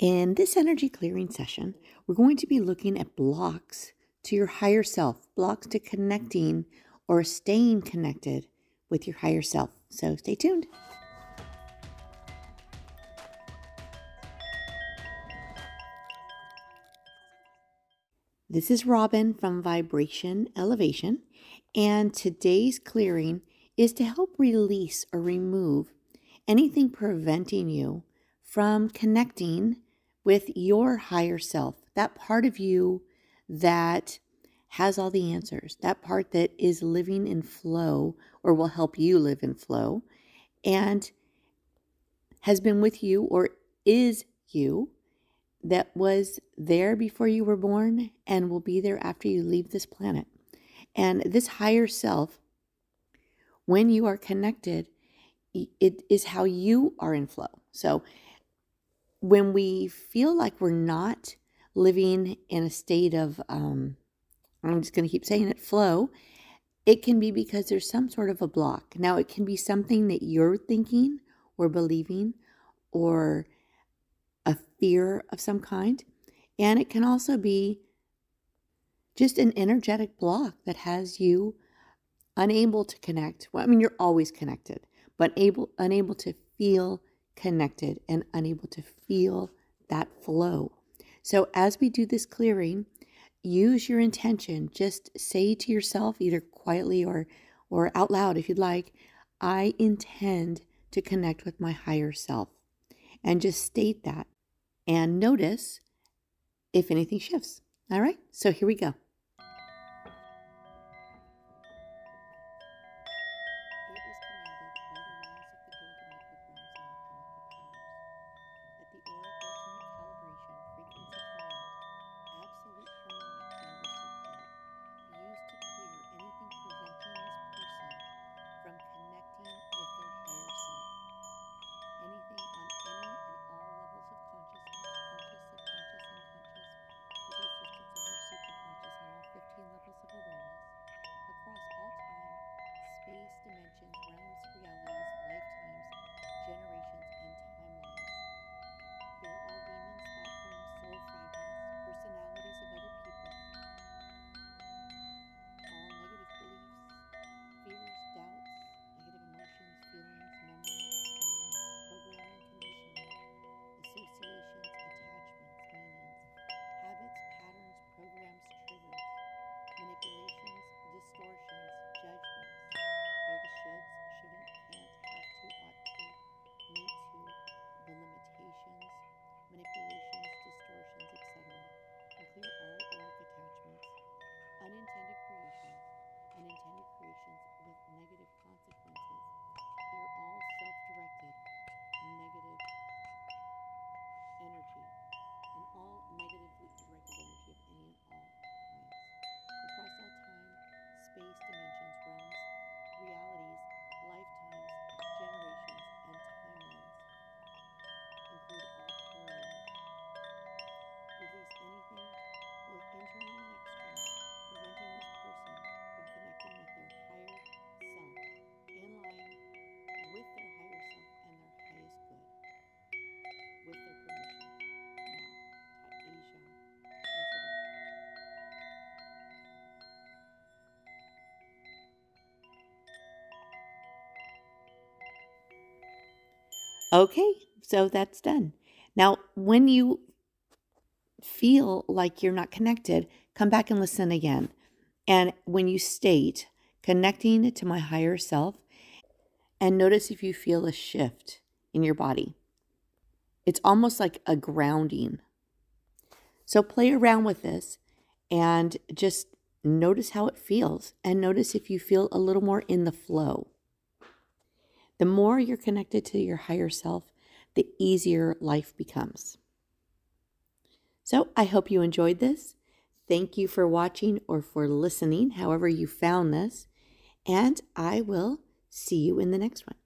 In this energy clearing session, we're going to be looking at blocks to your higher self, blocks to connecting or staying connected with your higher self. So stay tuned. This is Robin from Vibration Elevation, and today's clearing is to help release or remove anything preventing you from connecting with your higher self, that part of you that has all the answers, that part that is living in flow or will help you live in flow and has been with you or is you that was there before you were born and will be there after you leave this planet. And this higher self, when you are connected, it is how you are in flow. So when we feel like we're not living in a state of, um, I'm just going to keep saying it, flow, it can be because there's some sort of a block. Now, it can be something that you're thinking or believing or a fear of some kind. And it can also be just an energetic block that has you unable to connect. Well, I mean, you're always connected, but able, unable to feel connected and unable to feel that flow. So, as we do this clearing, use your intention. Just say to yourself, either quietly or, or out loud if you'd like, I intend to connect with my higher self. And just state that and notice if anything shifts. All right, so here we go. Okay, so that's done. Now, when you feel like you're not connected, come back and listen again. And when you state connecting to my higher self, and notice if you feel a shift in your body. It's almost like a grounding. So play around with this and just notice how it feels and notice if you feel a little more in the flow. The more you're connected to your higher self, the easier life becomes. So I hope you enjoyed this. Thank you for watching or for listening, however you found this. And I will see you in the next one.